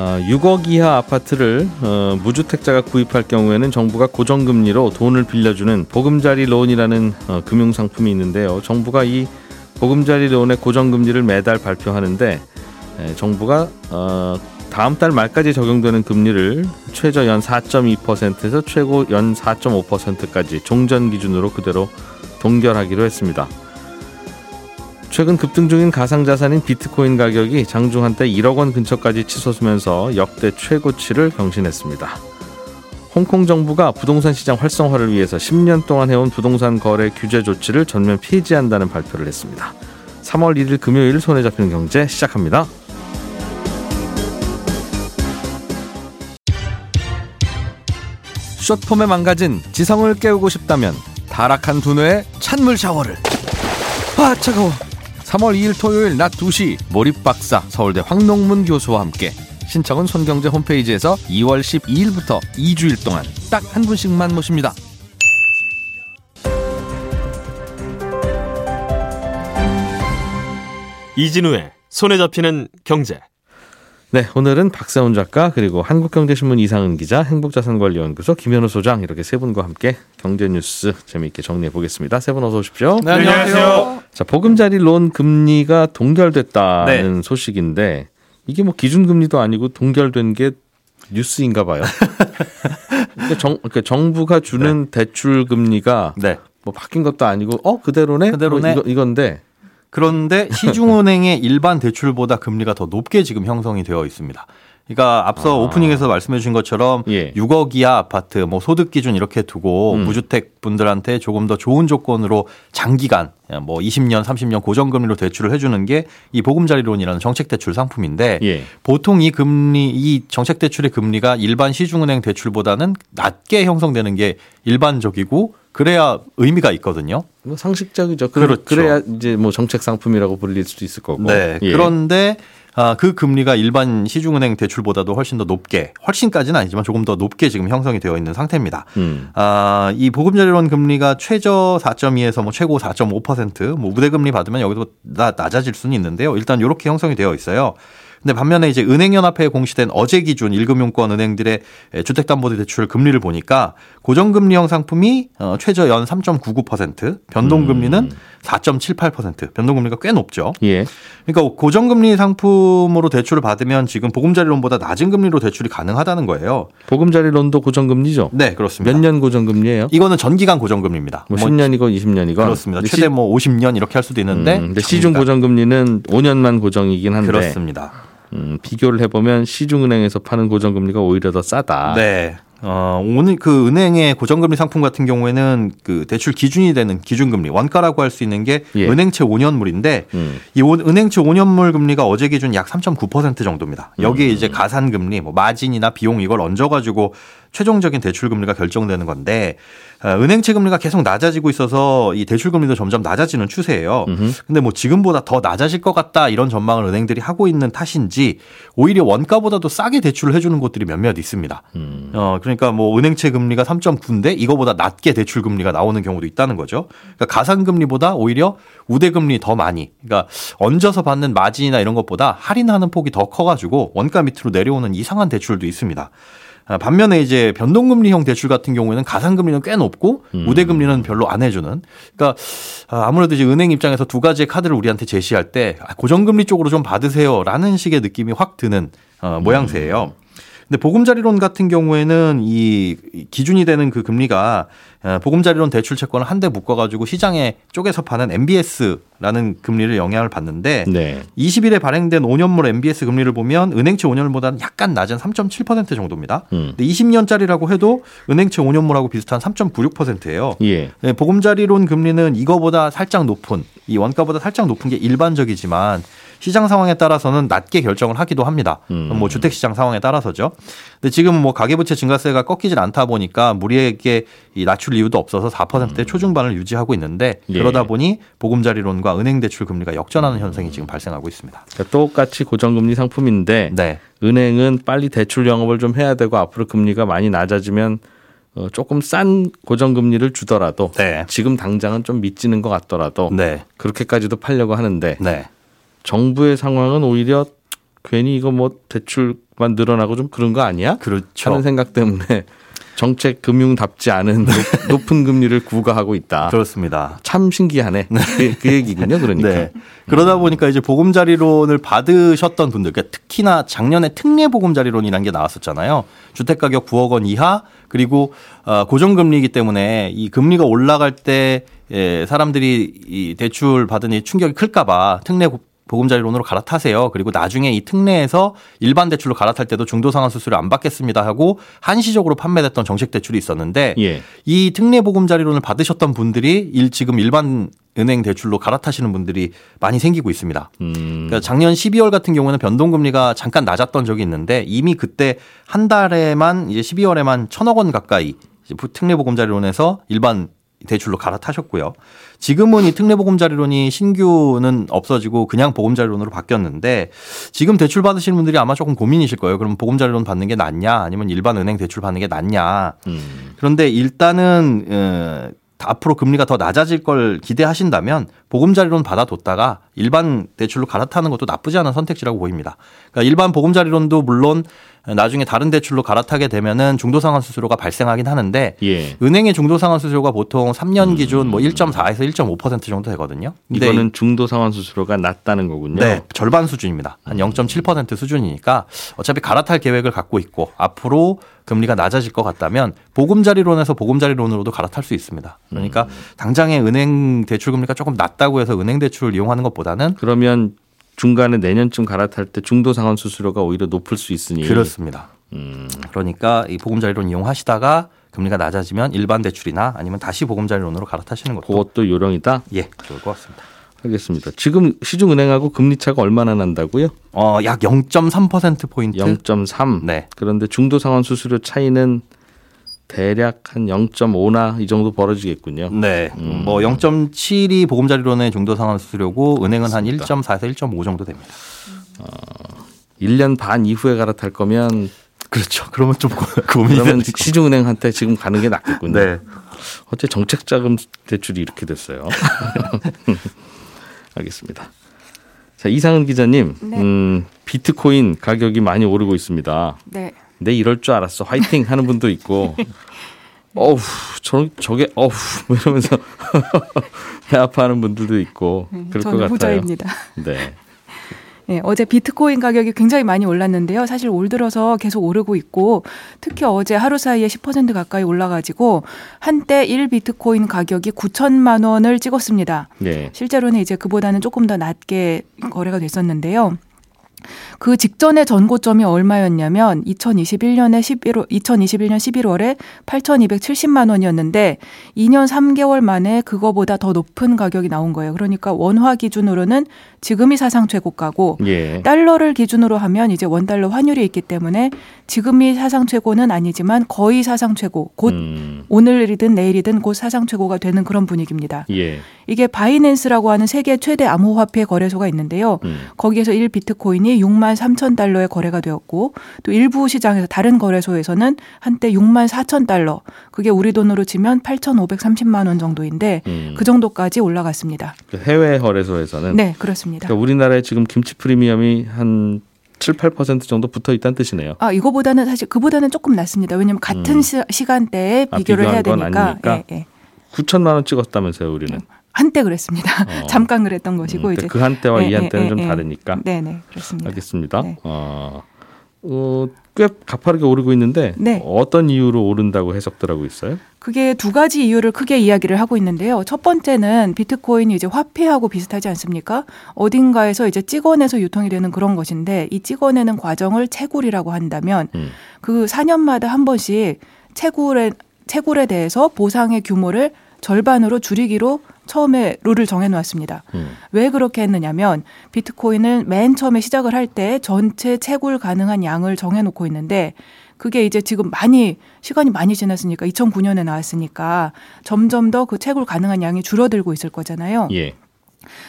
아, 6억 이하 아파트를 어, 무주택자가 구입할 경우에는 정부가 고정금리로 돈을 빌려주는 보금자리 론이라는 어, 금융상품이 있는데요. 정부가 이 보금자리 론의 고정금리를 매달 발표하는데 에, 정부가 어, 다음 달 말까지 적용되는 금리를 최저 연 4.2%에서 최고 연 4.5%까지 종전 기준으로 그대로 동결하기로 했습니다. 최근 급등 중인 가상자산인 비트코인 가격이 장중 한때 1억 원 근처까지 치솟으면서 역대 최고치를 경신했습니다. 홍콩 정부가 부동산 시장 활성화를 위해서 10년 동안 해온 부동산 거래 규제 조치를 전면 폐지한다는 발표를 했습니다. 3월 1일 금요일 손에 잡히는 경제 시작합니다. 숏폼에 망가진 지성을 깨우고 싶다면 타락한 두뇌의 찬물 샤워를 아 차가워 3월 2일 토요일 낮 2시 몰입박사 서울대 황농문 교수와 함께 신청은 손경제 홈페이지에서 2월 12일부터 2주일 동안 딱 한 분씩만 모십니다. 이진우의 손에 잡히는 경제. 네, 오늘은 박세훈 작가 그리고 한국경제신문 이상은 기자, 행복자산관리연구소 김현우 소장 이렇게 세 분과 함께 경제 뉴스 재미있게 정리해 보겠습니다. 세 분 어서 오십시오. 네, 안녕하세요. 자, 보금자리 론 금리가 동결됐다는 소식인데 이게 뭐 기준금리도 아니고 동결된 게 뉴스인가 봐요. 그러니까 정, 그러니까 정부가 주는 대출 금리가 네. 뭐 바뀐 것도 아니고 어 그대로네. 그대로네. 뭐 이거, 이건데 그런데 시중은행의 일반 대출보다 금리가 더 높게 지금 형성이 되어 있습니다. 그러니까 앞서 아. 오프닝에서 말씀해 주신 것처럼 예. 6억 이하 아파트 뭐 소득 기준 이렇게 두고 음. 무주택 분들한테 조금 더 좋은 조건으로 장기간 뭐 20년, 30년 고정금리로 대출을 해주는 게 이 보금자리론이라는 정책 대출 상품인데 예. 보통 이 금리 이 정책 대출의 금리가 일반 시중은행 대출보다는 낮게 형성되는 게 일반적이고 그래야 의미가 있거든요. 뭐 상식적이죠. 그, 그렇죠. 그래야 이제 뭐 정책 상품이라고 불릴 수도 있을 거고. 네. 예. 그런데 아, 그 금리가 일반 시중은행 대출보다도 훨씬 더 높게, 훨씬까지는 아니지만 조금 더 높게 지금 형성이 되어 있는 상태입니다. 음. 아, 이 보금자리론 금리가 최저 4.2에서 뭐 최고 4.5%, 뭐 우대금리 받으면 여기서 나, 낮아질 수는 있는데요. 일단 이렇게 형성이 되어 있어요. 근데 반면에 이제 은행연합회에 공시된 어제 기준 1금융권 은행들의 주택담보대출 금리를 보니까 고정금리형 상품이 어, 최저 연 3.99%, 변동금리는 4.78%, 변동금리가 꽤 높죠. 예. 그러니까 고정금리 상품으로 대출을 받으면 지금 보금자리론보다 낮은 금리로 대출이 가능하다는 거예요. 보금자리 론도 고정금리죠. 네, 그렇습니다. 몇 년 고정금리예요? 이거는 전기간 고정금리입니다. 뭐뭐 10년이건 20년이건 그렇습니다. 최대 시- 뭐 50년 이렇게 할 수도 있는데, 음, 근데 시중. 고정금리는 5년만 고정이긴 한데 그렇습니다. 음, 비교를 해보면 시중은행에서 파는 고정금리가 오히려 더 싸다. 네. 어, 오늘 그 은행의 고정금리 상품 같은 경우에는 그 대출 기준이 되는 기준금리 원가라고 할 수 있는 게 예. 은행채 5년물인데 음. 이 오- 은행채 5년물 금리가 어제 기준 약 3.9% 정도입니다. 여기에 음. 이제 가산금리, 뭐 마진이나 비용 이걸 얹어가지고 최종적인 대출 금리가 결정되는 건데 어, 은행채 금리가 계속 낮아지고 있어서 이 대출 금리도 점점 낮아지는 추세예요. 음흠. 근데 뭐 지금보다 더 낮아질 것 같다 이런 전망을 은행들이 하고 있는 탓인지 오히려 원가보다도 싸게 대출을 해주는 곳들이 몇몇 있습니다. 음. 어 그러니까 뭐 은행채 금리가 3.9인데 이거보다 낮게 대출 금리가 나오는 경우도 있다는 거죠. 그러니까 가산 금리보다 오히려 우대 금리 더 많이 그러니까 얹어서 받는 마진이나 이런 것보다 할인하는 폭이 더 커가지고 원가 밑으로 내려오는 이상한 대출도 있습니다. 아, 반면에 이제 변동금리형 대출 같은 경우에는 가산금리는 꽤 높고 우대금리는 별로 안 해주는. 그러니까 아, 아무래도 이제 은행 입장에서 두 가지의 카드를 우리한테 제시할 때 아, 고정금리 쪽으로 좀 받으세요라는 식의 느낌이 확 드는 어, 모양새예요. 근데 보금자리론 같은 경우에는 이 기준이 되는 그 금리가 어, 보금자리론 대출 채권을 한 대 묶어가지고 시장에 쪼개서 파는 MBS라는 금리를 영향을 받는데 네. 20일에 발행된 5년물 MBS 금리를 보면 은행채 5년물보다는 약간 낮은 3.7% 정도입니다. 음. 근데 20년짜리라고 해도 은행채 5년물하고 비슷한 3.96%예요. 예. 네, 보금자리론 금리는 이거보다 살짝 높은 이 원가보다 살짝 높은 게 일반적이지만 시장 상황에 따라서는 낮게 결정을 하기도 합니다. 음. 뭐 주택 시장 상황에 따라서죠. 근데 지금 뭐 가계부채 증가세가 꺾이질 않다 보니까 무리하게 이 낮출 이유도 없어서 4%대 초중반을 유지하고 있는데 음. 예. 그러다 보니 보금자리론과 은행 대출 금리가 역전하는 현상이 지금 발생하고 있습니다. 그러니까 똑같이 고정금리 상품인데 네. 은행은 빨리 대출 영업을 좀 해야 되고 앞으로 금리가 많이 낮아지면 어, 조금 싼 고정금리를 주더라도 네. 지금 당장은 좀 미치는 것 같더라도 네. 그렇게까지도 팔려고 하는데 네. 정부의 상황은 오히려 괜히 이거 뭐 대출만 늘어나고 좀 그런 거 아니야? 그렇죠. 하는 생각 때문에 정책 금융답지 않은 높- 높은 금리를 구가하고 있다. 그렇습니다. 참 신기하네. 그, 그 얘기군요. 그러니까. 네. 그러다 보니까 이제 보금자리론을 받으셨던 분들, 그러니까 특히나 작년에 특례 보금자리론이라는 게 나왔었잖아요. 주택 가격 9억 원 이하 그리고 어, 고정금리이기 때문에 이 금리가 올라갈 때 예, 사람들이 이 대출 받으니 충격이 클까봐 특례 보금자리론으로 갈아타세요. 그리고 나중에 이 특례에서 일반 대출로 갈아탈 때도 중도 상환 수수료 안 받겠습니다 하고 한시적으로 판매됐던 정책 대출이 있었는데 예. 이 특례 보금자리론을 받으셨던 분들이 일 지금 일반 은행 대출로 갈아타시는 분들이 많이 생기고 있습니다. 음. 그러니까 작년 12월 같은 경우는 변동금리가 잠깐 낮았던 적이 있는데 이미 그때 한 달에만 이제 12월에만 천억 원 가까이 이제 특례 보금자리론에서 일반 대출로 갈아타셨고요. 지금은 이 특례 보금자리론이 신규는 없어지고 그냥 보금자리론으로 바뀌었는데 지금 대출 받으시는 분들이 아마 조금 고민이실 거예요. 그럼 보금자리론 받는 게 낫냐 아니면 일반 은행 대출 받는 게 낫냐. 음. 그런데 일단은 어, 앞으로 금리가 더 낮아질 걸 기대하신다면 보금자리론 받아뒀다가 일반 대출로 갈아타는 것도 나쁘지 않은 선택지라고 보입니다. 그러니까 일반 보금자리론도 물론 나중에 다른 대출로 갈아타게 되면은 중도상환 수수료가 발생하긴 하는데 예. 은행의 중도상환 수수료가 보통 3년 기준 뭐 1.4에서 1.5% 정도 되거든요. 이거는 중도 상환 수수료가 낮다는 거군요. 네, 절반 수준입니다. 한 0.7% 수준이니까 어차피 갈아탈 계획을 갖고 있고 앞으로 금리가 낮아질 것 같다면 보금자리론에서 보금자리론으로도 갈아탈 수 있습니다. 그러니까 당장에 은행 대출 금리가 조금 낮다고 해서 은행 대출을 이용하는 것보다는 그러면 중간에 내년쯤 갈아탈 때 중도 상환 수수료가 오히려 높을 수 있으니 그렇습니다. 음. 그러니까 이 보금자리론 이용하시다가 금리가 낮아지면 일반 대출이나 아니면 다시 보금자리론으로 갈아타시는 것도 그것도 요령이다. 예, 좋을 것 같습니다. 알겠습니다. 지금 시중은행하고 금리 차가 얼마나 난다고요? 어, 약 0.3% 포인트. 0.3. 네. 그런데 중도 상환 수수료 차이는 대략 한 0.5나 이 정도 벌어지겠군요. 네. 뭐 0.7이 보금자리론의 중도 상환 수수료고 은행은 한 1.4에서 1.5 정도 됩니다. 1년 반 이후에 갈아탈 거면 그렇죠. 그러면 좀 고- 고민이 그러면 되는 시중은행한테 지금 가는 게 낫겠군요. 네. 어째 정책자금 대출이 이렇게 됐어요. 알겠습니다. 자 이상은 기자님, 네. 음, 비트코인 가격이 많이 오르고 있습니다. 네. 내 이럴 줄 알았어. 화이팅 하는 분도 있고. 어우, 저, 저게, 어우, 뭐 이러면서 배 아파하는 분들도 있고. 그럴 것 음, 같아요. 후자입니다. 네. 네, 어제 비트코인 가격이 굉장히 많이 올랐는데요. 사실 올 들어서 계속 오르고 있고 특히 어제 하루 사이에 10% 가까이 올라가지고 한때 1 비트코인 가격이 9천만 원을 찍었습니다. 네. 실제로는 이제 그보다는 조금 더 낮게 거래가 됐었는데요. 그 직전의 전고점이 얼마였냐면 2021년에 11월 2021년 11월에 8,270만 원이었는데 2년 3개월 만에 그거보다 더 높은 가격이 나온 거예요. 그러니까 원화 기준으로는 지금이 사상 최고가고 예. 달러를 기준으로 하면 이제 원 달러 환율이 있기 때문에 지금이 사상 최고는 아니지만 거의 사상 최고 곧 음, 오늘이든 내일이든 곧 사상 최고가 되는 그런 분위기입니다. 예. 이게 바이낸스라고 하는 세계 최대 암호화폐 거래소가 있는데요. 음. 거기에서 1 비트코인이 6만 3천 달러에 거래가 되었고 또 일부 시장에서 다른 거래소에서는 한때 6만 4천 달러 그게 우리 돈으로 치면 8,530만 원 정도인데 음. 그 정도까지 올라갔습니다. 그 해외 거래소에서는 네, 그렇습니다. 그러니까 우리나라에 지금 김치 프리미엄이 한 7, 8% 정도 붙어 있다는 뜻이네요. 아, 이거보다는 사실 그보다는 조금 낮습니다. 왜냐하면 같은 음. 시, 시간대에 아, 비교를 해야 비교한 건 되니까. 예, 예. 9천만 원 찍었다면서요, 우리는. 한때 그랬습니다. 어. 잠깐 그랬던 것이고 음, 이제 그 한때와 이 예, 한때는 예, 좀 예. 다르니까. 네, 네, 그렇습니다. 알겠습니다. 네. 어, 어, 꽤 가파르게 오르고 있는데 네. 어떤 이유로 오른다고 해석들 하고 있어요? 그게 두 가지 이유를 크게 이야기를 하고 있는데요. 첫 번째는 비트코인이 이제 화폐하고 비슷하지 않습니까? 어딘가에서 이제 찍어내서 유통이 되는 그런 것인데 이 찍어내는 과정을 채굴이라고 한다면 음. 그 4년마다 한 번씩 채굴에 채굴에 대해서 보상의 규모를 절반으로 줄이기로 처음에 룰을 정해놓았습니다. 음. 왜 그렇게 했느냐면 비트코인을 맨 처음에 시작을 할 때 전체 채굴 가능한 양을 정해놓고 있는데 그게 이제 지금 많이 시간이 많이 지났으니까 2009년에 나왔으니까 점점 더 그 채굴 가능한 양이 줄어들고 있을 거잖아요. 예.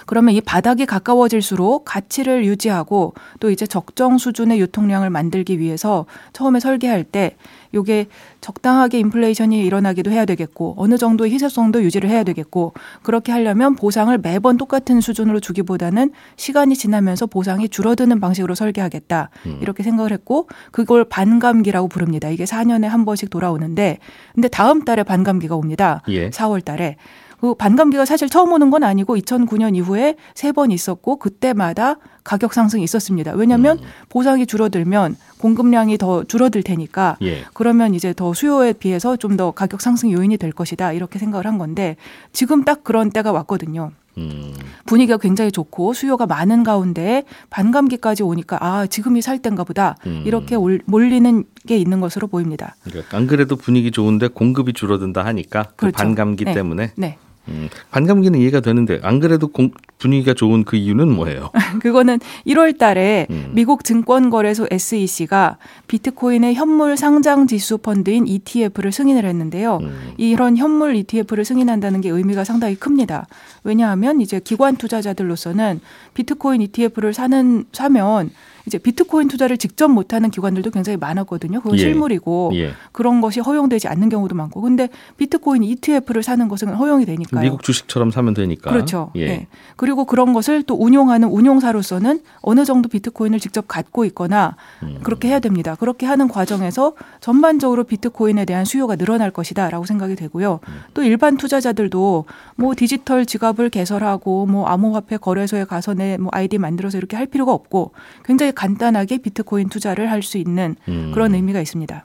그러면 이 바닥이 가까워질수록 가치를 유지하고 또 이제 적정 수준의 유통량을 만들기 위해서 처음에 설계할 때 요게 적당하게 인플레이션이 일어나기도 해야 되겠고 어느 정도의 희소성도 유지를 해야 되겠고 그렇게 하려면 보상을 매번 똑같은 수준으로 주기보다는 시간이 지나면서 보상이 줄어드는 방식으로 설계하겠다 이렇게 생각을 했고 그걸 반감기라고 부릅니다. 이게 4년에 한 번씩 돌아오는데 근데 다음 달에 반감기가 옵니다. 예. 4월 달에 그 반감기가 사실 처음 오는 건 아니고 2009년 이후에 세 번 있었고 그때마다 가격 상승이 있었습니다. 왜냐하면 음. 보상이 줄어들면 공급량이 더 줄어들 테니까 예. 그러면 이제 더 수요에 비해서 좀 더 가격 상승 요인이 될 것이다 이렇게 생각을 한 건데 지금 딱 그런 때가 왔거든요. 음. 분위기가 굉장히 좋고 수요가 많은 가운데 반감기까지 오니까 아 지금이 살 때인가 보다 음. 이렇게 올- 몰리는 게 있는 것으로 보입니다. 그러니까 안 그래도 분위기 좋은데 공급이 줄어든다 하니까 그 그렇죠. 반감기 네. 때문에 네. 음, 반감기는 이해가 되는데 안 그래도 공- 분위기가 좋은 그 이유는 뭐예요? 그거는 1월 달에 음. 미국 증권거래소 SEC가 비트코인의 현물 상장 지수 펀드인 ETF를 승인을 했는데요. 음. 이런 현물 ETF를 승인한다는 게 의미가 상당히 큽니다. 왜냐하면 이제 기관 투자자들로서는 비트코인 ETF를 사는 사면 이제 비트코인 투자를 직접 못하는 기관들도 굉장히 많았거든요. 그건 예. 실물이고 예. 그런 것이 허용되지 않는 경우도 많고, 근데 비트코인 ETF를 사는 것은 허용이 되니까요. 미국 주식처럼 사면 되니까. 그렇죠. 예. 예. 그리고 그런 것을 또 운용하는 운용사로서는 어느 정도 비트코인을 직접 갖고 있거나 음. 그렇게 해야 됩니다. 그렇게 하는 과정에서 전반적으로 비트코인에 대한 수요가 늘어날 것이다라고 생각이 되고요. 음. 또 일반 투자자들도 뭐 디지털 지갑을 개설하고 뭐 암호화폐 거래소에 가서 내 뭐 아이디 만들어서 이렇게 할 필요가 없고 굉장히 간단하게 비트코인 투자를 할 수 있는 음. 그런 의미가 있습니다.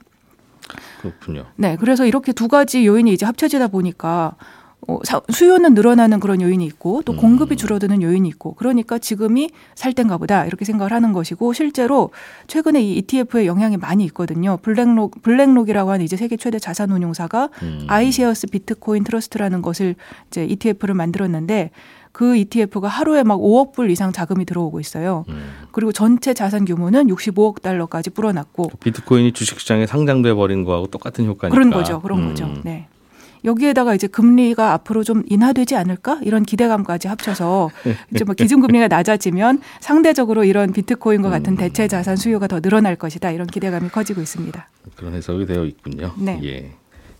그렇군요. 네, 그래서 이렇게 두 가지 요인이 이제 합쳐지다 보니까 어, 사- 수요는 늘어나는 그런 요인이 있고 또 공급이 줄어드는 요인이 있고 그러니까 지금이 살 때인가 보다 이렇게 생각을 하는 것이고 실제로 최근에 이 ETF에 영향이 많이 있거든요. 블랙록 블랙록이라고 하는 이제 세계 최대 자산 운용사가 음. iShares Bitcoin Trust라는 것을 이제 ETF를 만들었는데 그 ETF가 하루에 막 5억 불 이상 자금이 들어오고 있어요. 음. 그리고 전체 자산 규모는 65억 달러까지 불어났고 비트코인이 주식시장에 상장돼 버린 거하고 똑같은 효과니까. 그런 거죠. 그런 음. 거죠. 네. 여기에다가 이제 금리가 앞으로 좀 인하되지 않을까 이런 기대감까지 합쳐서 이제 뭐 기준금리가 낮아지면 상대적으로 이런 비트코인과 같은 음. 대체 자산 수요가 더 늘어날 것이다 이런 기대감이 커지고 있습니다. 그런 해석이 되어 있군요. 네. 예.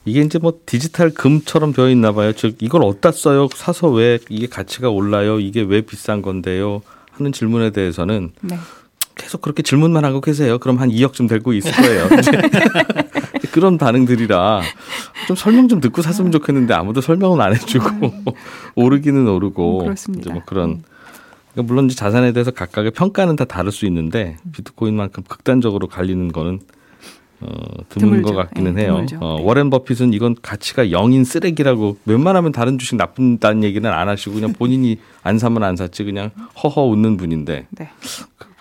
이게 이제 뭐 디지털 금처럼 되어 있나 봐요. 즉 이걸 어디다 써요? 사서 왜 이게 가치가 올라요? 이게 왜 비싼 건데요? 하는 질문에 대해서는 네. 계속 그렇게 질문만 하고 계세요. 그럼 한 2억쯤 될고 있을 거예요. 그런 반응들이라 좀 설명 좀 듣고 샀으면 좋겠는데 아무도 설명은 안 해주고 오르기는 오르고 음, 그렇습니다. 이제 뭐 그런 그러니까 물론 이제 자산에 대해서 각각의 평가는 다 다를 수 있는데 비트코인만큼 극단적으로 갈리는 거는 어, 드문 드물죠. 것 같기는 네, 해요. 드물죠. 어, 네. 워렌 버핏은 이건 가치가 0인 쓰레기라고 웬만하면 다른 주식 나쁜다는 얘기는 안 하시고 그냥 본인이 안 사면 안 샀지 그냥 허허 웃는 분인데 네.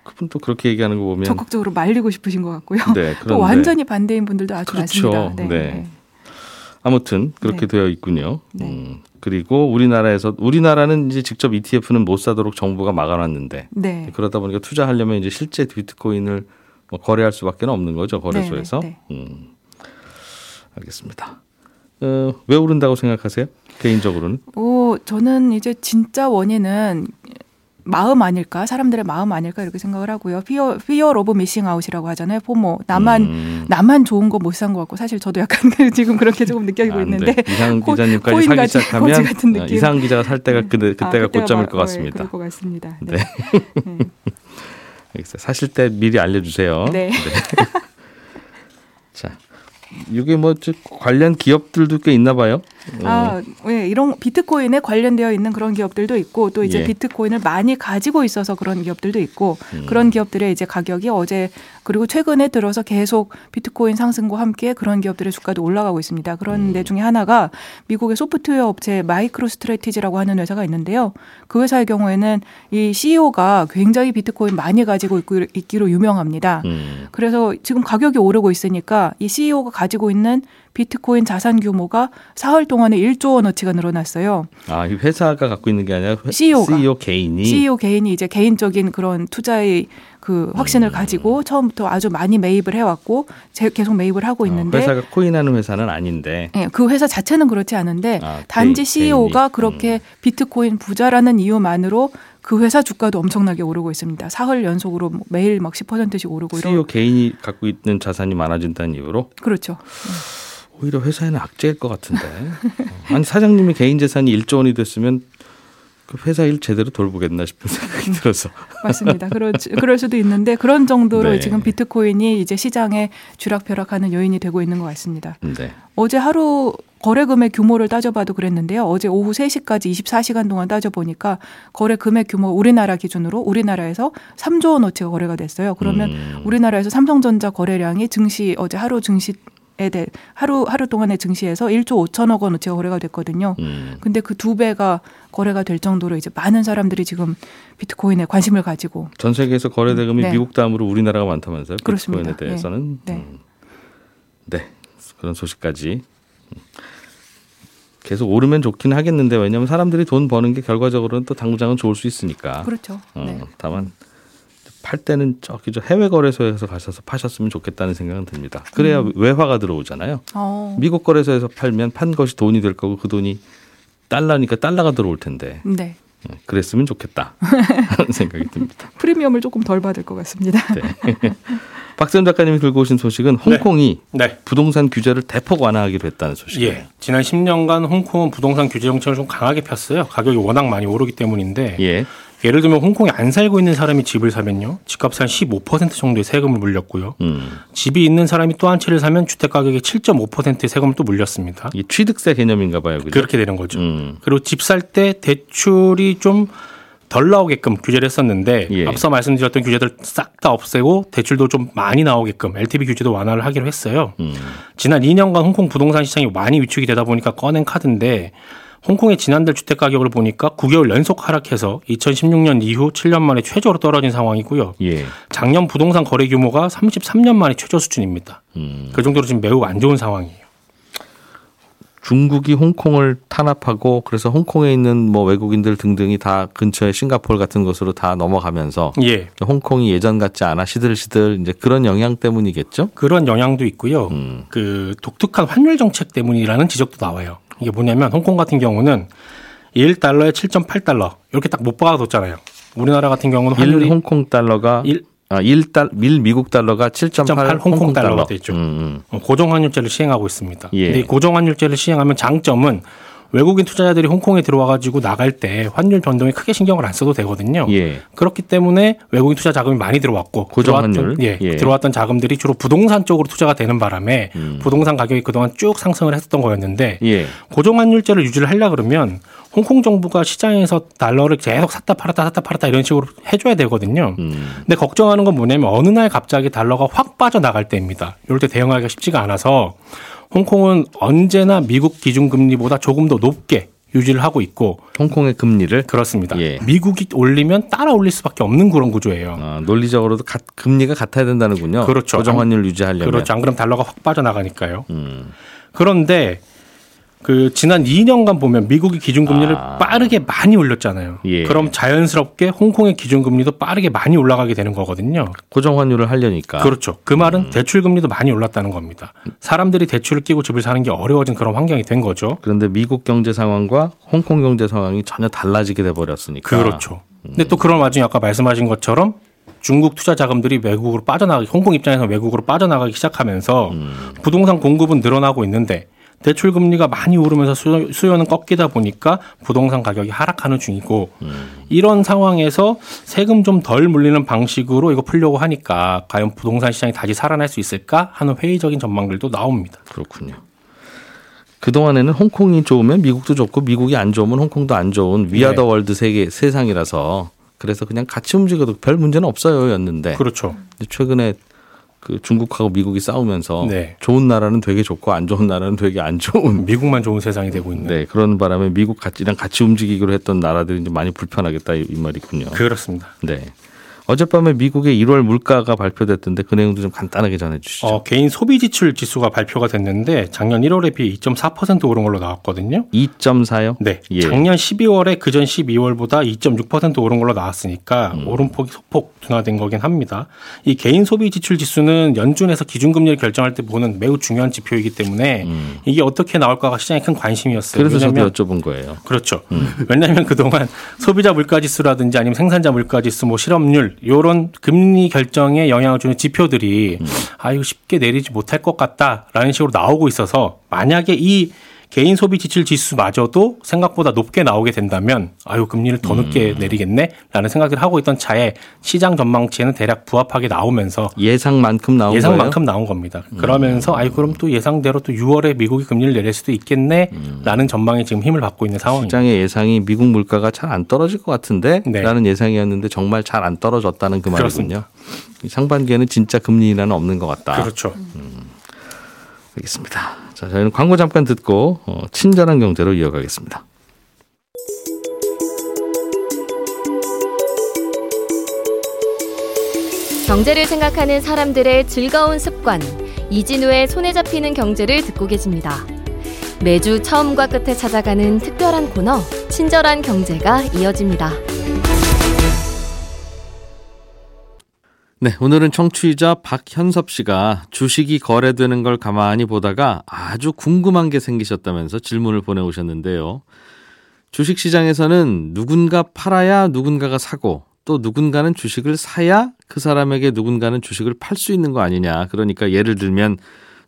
그분 또 그렇게 얘기하는 거 보면 적극적으로 말리고 싶으신 것 같고요. 네, 또 완전히 반대인 분들도 아주 그렇죠. 많습니다. 네. 아무튼 그렇게 네. 되어 있군요. 네. 음, 그리고 우리나라에서 우리나라는 이제 직접 ETF는 못 사도록 정부가 막아놨는데 네. 그러다 보니까 투자하려면 이제 실제 비트코인을 뭐 거래할 수밖에 없는 거죠 거래소에서. 네, 음, 알겠습니다. 어, 왜 오른다고 생각하세요? 개인적으로는? 오, 저는 이제 진짜 원인은 마음 아닐까? 사람들의 마음 아닐까? 이렇게 생각을 하고요. 피어, 피어 오브 미싱 아웃이라고 하잖아요. FOMO. 나만, 음, 나만 좋은 거 못 산 것 같고. 사실 저도 약간 지금 그렇게 조금 안 있는데. 돼. 이상 코- 기자님까지 사기 시작하면 같은 어, 느낌. 이상 기자가 살 때가 그때, 그때가 아, 그때가 고점일 마- 것 어, 예, 같습니다. 그럴 것 같습니다. 네. 네. 사실 때 미리 알려주세요. 네. 자, 이게 뭐 저, 관련 기업들도 꽤 있나 봐요. 어, 아, 예, 이런 비트코인에 관련되어 있는 그런 기업들도 있고 또 이제 예. 비트코인을 많이 가지고 있어서 그런 기업들도 있고 음. 그런 기업들의 이제 가격이 어제 그리고 최근에 들어서 계속 비트코인 상승과 함께 그런 기업들의 주가도 올라가고 있습니다. 그런 음. 데 중에 하나가 미국의 소프트웨어 업체 마이크로 스트레티지라고 하는 회사가 있는데요. 그 회사의 경우에는 이 CEO가 굉장히 비트코인 많이 가지고 있기로 유명합니다. 음, 그래서 지금 가격이 오르고 있으니까 이 CEO가 가지고 있는 비트코인 자산 규모가 사흘 동안에 1조 원어치가 늘어났어요. 아, 이 회사가 갖고 있는 게 아니라 회- CEO 가. CEO 개인이 CEO 개인이 이제 개인적인 그런 투자의 그 확신을 가지고 처음부터 아주 많이 매입을 해왔고 제- 계속 매입을 하고 어, 있는데 회사가 코인하는 회사는 아닌데 예, 그 회사 자체는 그렇지 않은데 아, 단지 개인- CEO가 개인이. 그렇게 비트코인 부자라는 이유만으로 그 회사 주가도 엄청나게 오르고 있습니다. 사흘 연속으로 뭐 매일 막 10%씩 오르고 이런 CEO 개인이 갖고 있는 자산이 많아진다는 이유로 그렇죠. 오히려 회사에는 악재일 것 같은데. 어, 아니 사장님이 개인 재산이 1조 원이 됐으면 그 회사 일 제대로 돌보겠나 싶은 생각이 들어서. 맞습니다. 그럴, 그럴 수도 있는데 그런 정도로 네. 지금 비트코인이 이제 시장에 쥐락펴락하는 요인이 되고 있는 것 같습니다. 네. 어제 하루 거래 금액 규모를 따져봐도 그랬는데요. 어제 오후 3시까지 24시간 동안 따져보니까 거래 금액 규모 우리나라 기준으로 우리나라에서 3조 원어치가 거래가 됐어요. 그러면 음. 우리나라에서 삼성전자 거래량이 증시 어제 하루 증시 에 대 하루 하루 동안의 증시에서 1조 5천억 원어치가 거래가 됐거든요. 음. 근데 그 두 배가 거래가 될 정도로 이제 많은 사람들이 지금 비트코인에 관심을 가지고 전 세계에서 거래 대금이 네. 미국 다음으로 우리나라가 많다면서요? 그렇습니다. 비트코인에 대해서는. 네. 네. 음. 네. 그런 소식까지. 음. 계속 오르면 좋긴 하겠는데 왜냐하면 사람들이 돈 버는 게 결과적으로는 또 당구장은 좋을 수 있으니까. 그렇죠. 어, 네. 다만 팔 때는 저기 저 해외 거래소에서 가셔서 파셨으면 좋겠다는 생각은 듭니다. 그래야 음. 외화가 들어오잖아요. 어. 미국 거래소에서 팔면 판 것이 돈이 될 거고 그 돈이 달러니까 달러가 들어올 텐데 네. 어, 그랬으면 좋겠다 하는 생각이 듭니다. 프리미엄을 조금 덜 받을 것 같습니다. 네. 박세훈 작가님이 들고 오신 소식은 홍콩이 네. 부동산 규제를 대폭 완화하기로 했다는 소식이에요. 예. 지난 10년간 홍콩은 부동산 규제 정책을 좀 강하게 폈어요. 가격이 워낙 많이 오르기 때문인데 예. 예를 들면 홍콩에 안 살고 있는 사람이 집을 사면요. 집값의 한15% 정도의 세금을 물렸고요. 음. 집이 있는 사람이 또 한 채를 사면 주택 가격의 7.5%의 세금을 또 물렸습니다. 이게 취득세 개념인가 봐요. 그죠? 그렇게 되는 거죠. 음. 그리고 집 살 때 대출이 좀 덜 나오게끔 규제를 했었는데 예. 앞서 말씀드렸던 규제들 싹 다 없애고 대출도 좀 많이 나오게끔 LTV 규제도 완화를 하기로 했어요. 음. 지난 2년간 홍콩 부동산 시장이 많이 위축이 되다 보니까 꺼낸 카드인데 홍콩의 지난달 주택 가격을 보니까 9개월 연속 하락해서 2016년 이후 7년 만에 최저로 떨어진 상황이고요. 예. 작년 부동산 거래 규모가 33년 만에 최저 수준입니다. 음. 그 정도로 지금 매우 안 좋은 상황이에요. 중국이 홍콩을 탄압하고 그래서 홍콩에 있는 뭐 외국인들 등등이 다 근처에 싱가포르 같은 곳으로 다 넘어가면서 예. 홍콩이 예전 같지 않아 시들시들 이제 그런 영향 때문이겠죠. 그런 영향도 있고요. 음. 그 독특한 환율 정책 때문이라는 지적도 나와요. 이게 뭐냐면 홍콩 같은 경우는 1달러에 7.8달러 이렇게 딱 못 박아뒀잖아요. 우리나라 같은 경우는 일 환율이 홍콩 달러가 일- 아, 1달 밀 미국 달러가 7.8 7.8 홍콩 달러가 되죠. 음, 음. 어, 고정 환율제를 시행하고 있습니다. 예. 근데 이 고정 환율제를 시행하면 장점은 외국인 투자자들이 홍콩에 들어와 가지고 나갈 때 환율 변동에 크게 신경을 안 써도 되거든요. 예. 그렇기 때문에 외국인 투자 자금이 많이 들어왔고 고정 환율. 들어왔던, 예, 예. 들어왔던 자금들이 주로 부동산 쪽으로 투자가 되는 바람에 음. 부동산 가격이 그동안 쭉 상승을 했었던 거였는데 예. 고정 환율제를 유지를 하려 그러면 홍콩 정부가 시장에서 달러를 계속 샀다 팔았다 샀다 팔았다 이런 식으로 해줘야 되거든요. 음. 근데 걱정하는 건 뭐냐면 어느 날 갑자기 달러가 확 빠져나갈 때입니다. 이럴 때 대응하기가 쉽지가 않아서 홍콩은 언제나 미국 기준금리보다 조금 더 높게 유지를 하고 있고 홍콩의 금리를 그렇습니다. 예. 미국이 올리면 따라 올릴 수밖에 없는 그런 구조예요. 어, 논리적으로도 가- 금리가 같아야 된다는군요. 그렇죠. 고정 환율 유지하려면. 그렇죠. 안 그러면 달러가 확 빠져나가니까요. 음. 그런데 그 지난 2년간 보면 미국이 기준금리를 아. 빠르게 많이 올렸잖아요. 예. 그럼 자연스럽게 홍콩의 기준금리도 빠르게 많이 올라가게 되는 거거든요. 고정 환율을 하려니까. 그렇죠. 그 말은 음. 대출 금리도 많이 올랐다는 겁니다. 사람들이 대출을 끼고 집을 사는 게 어려워진 그런 환경이 된 거죠. 그런데 미국 경제 상황과 홍콩 경제 상황이 전혀 달라지게 돼 버렸으니까. 그렇죠. 근데 또 그런 와중에 아까 말씀하신 것처럼 중국 투자 자금들이 외국으로 빠져나가기, 홍콩 입장에서 외국으로 빠져나가기 시작하면서 음. 부동산 공급은 늘어나고 있는데 대출 금리가 많이 오르면서 수요, 수요 는 꺾이다 보니까 부동산 가격이 하락하는 중이고 음. 이런 상황에서 세금 좀 덜 물리는 방식으로 이거 풀려고 하니까 과연 부동산 시장이 다시 살아날 수 있을까 하는 회의적인 전망들도 나옵니다. 그렇군요. 그동안에는 홍콩이 좋으면 미국도 좋고 미국이 안 좋으면 홍콩도 안 좋은 We are the 네. world 세계 세상이라서 그래서 그냥 같이 움직여도 별 문제는 없어요였는데 그렇죠. 최근에 그 중국하고 미국이 싸우면서 네. 좋은 나라는 되게 좋고 안 좋은 나라는 되게 안 좋은 미국만 좋은 세상이 되고 있는. 네 그런 바람에 미국 같이랑 같이 움직이기로 했던 나라들이 이제 많이 불편하겠다 이, 이 말이군요. 그렇습니다. 네. 어젯밤에 미국의 1월 물가가 발표됐던데 그 내용도 좀 간단하게 전해 주시죠. 어, 개인 소비 지출 지수가 발표가 됐는데 작년 1월에 비해 2.4% 오른 걸로 나왔거든요. 2.4요? 네. 예. 작년 12월에 그전 12월보다 2.6% 오른 걸로 나왔으니까 음. 오름폭이 소폭 둔화된 거긴 합니다. 이 개인 소비 지출 지수는 연준에서 기준금리를 결정할 때 보는 매우 중요한 지표이기 때문에 이게 어떻게 나올까가 시장에 큰 관심이었어요. 음. 그래서 저도 여쭤본 거예요. 그렇죠. 왜냐하면 그동안 소비자 물가 지수라든지 아니면 생산자 물가 지수, 뭐 실업률 요런 금리 결정에 영향을 주는 지표들이 아 이거 쉽게 내리지 못할 것 같다라는 식으로 나오고 있어서 만약에 이 개인 소비 지출 지수마저도 생각보다 높게 나오게 된다면 아유 금리를 더 늦게 내리겠네라는 생각을 하고 있던 차에 시장 전망치에는 대략 부합하게 나오면서 예상만큼 나온 예상만큼 나온 겁니다. 그러면서 아이 그럼 또 예상대로 또 6월에 미국이 금리를 내릴 수도 있겠네라는 전망이 지금 힘을 받고 있는 거예요. 상황입니다. 시장의 예상이 미국 물가가 잘 안 떨어질 것 같은데 네. 라는 예상이었는데 정말 잘 안 떨어졌다는 그 말이군요. 상반기에는 진짜 금리 인하는 없는 것 같다. 그렇죠. 알겠습니다. 자, 저희는 광고 잠깐 듣고 어, 친절한 경제로 이어가겠습니다. 경제를 생각하는 사람들의 즐거운 습관 이진우의 손에 잡히는 경제를 듣고 계십니다. 매주 처음과 끝에 찾아가는 특별한 코너 친절한 경제가 이어집니다. 네, 오늘은 청취자 박현섭 씨가 주식이 거래되는 걸 가만히 보다가 아주 궁금한 게 생기셨다면서 질문을 보내오셨는데요. 주식 시장에서는 누군가 팔아야 누군가가 사고 또 누군가는 주식을 사야 그 사람에게 누군가는 주식을 팔 수 있는 거 아니냐. 그러니까 예를 들면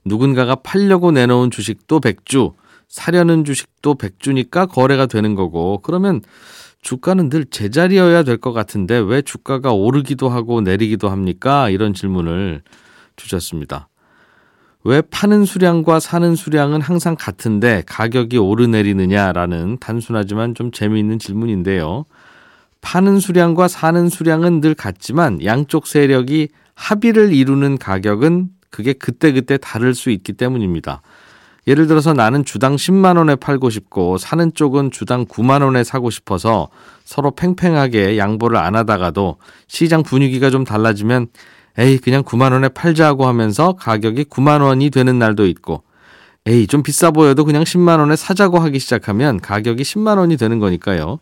누군가가 팔려고 내놓은 주식도 100주, 사려는 주식도 100주니까 거래가 되는 거고 그러면 주가는 늘 제자리여야 될 것 같은데 왜 주가가 오르기도 하고 내리기도 합니까? 이런 질문을 주셨습니다. 왜 파는 수량과 사는 수량은 항상 같은데 가격이 오르내리느냐라는 단순하지만 좀 재미있는 질문인데요. 파는 수량과 사는 수량은 늘 같지만 양쪽 세력이 합의를 이루는 가격은 그게 그때그때 다를 수 있기 때문입니다. 예를 들어서 나는 주당 10만 원에 팔고 싶고 사는 쪽은 주당 9만 원에 사고 싶어서 서로 팽팽하게 양보를 안 하다가도 시장 분위기가 좀 달라지면 에이 그냥 9만 원에 팔자고 하면서 가격이 9만 원이 되는 날도 있고 에이 좀 비싸 보여도 그냥 10만 원에 사자고 하기 시작하면 가격이 10만 원이 되는 거니까요.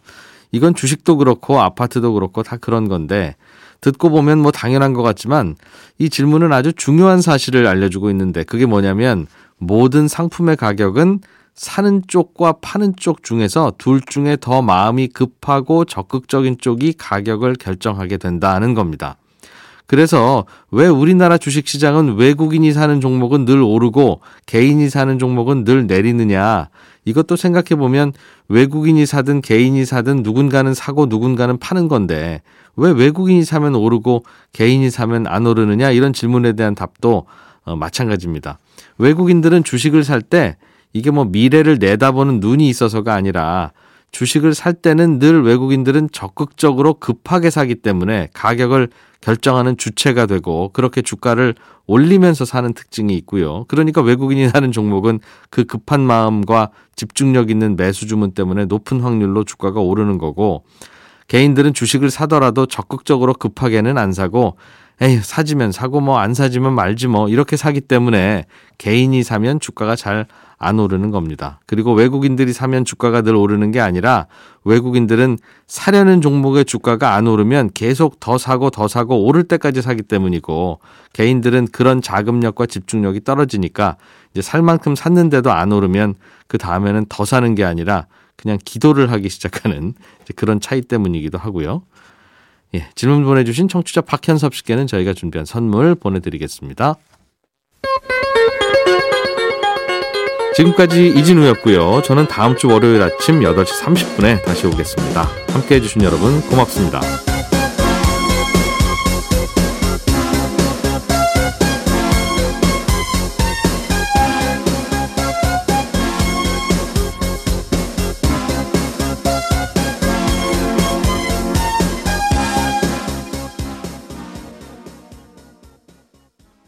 이건 주식도 그렇고 아파트도 그렇고 다 그런 건데 듣고 보면 뭐 당연한 것 같지만 이 질문은 아주 중요한 사실을 알려주고 있는데 그게 뭐냐면 모든 상품의 가격은 사는 쪽과 파는 쪽 중에서 둘 중에 더 마음이 급하고 적극적인 쪽이 가격을 결정하게 된다는 겁니다. 그래서 왜 우리나라 주식시장은 외국인이 사는 종목은 늘 오르고 개인이 사는 종목은 늘 내리느냐. 이것도 생각해 보면 외국인이 사든 개인이 사든 누군가는 사고 누군가는 파는 건데 왜 외국인이 사면 오르고 개인이 사면 안 오르느냐 이런 질문에 대한 답도 어, 마찬가지입니다. 외국인들은 주식을 살 때 이게 뭐 미래를 내다보는 눈이 있어서가 아니라 주식을 살 때는 늘 외국인들은 적극적으로 급하게 사기 때문에 가격을 결정하는 주체가 되고 그렇게 주가를 올리면서 사는 특징이 있고요. 그러니까 외국인이 사는 종목은 그 급한 마음과 집중력 있는 매수 주문 때문에 높은 확률로 주가가 오르는 거고 개인들은 주식을 사더라도 적극적으로 급하게는 안 사고 에이 사지면 사고 뭐 안 사지면 말지 뭐 이렇게 사기 때문에 개인이 사면 주가가 잘 안 오르는 겁니다. 그리고 외국인들이 사면 주가가 늘 오르는 게 아니라 외국인들은 사려는 종목의 주가가 안 오르면 계속 더 사고 더 사고 오를 때까지 사기 때문이고 개인들은 그런 자금력과 집중력이 떨어지니까 이제 살 만큼 샀는데도 안 오르면 그 다음에는 더 사는 게 아니라 그냥 기도를 하기 시작하는 그런 차이 때문이기도 하고요. 예, 질문 보내주신 청취자 박현섭 씨께는 저희가 준비한 선물 보내드리겠습니다. 지금까지 이진우였고요. 저는 다음 주 월요일 아침 8시 30분에 다시 오겠습니다. 함께 해주신 여러분 고맙습니다.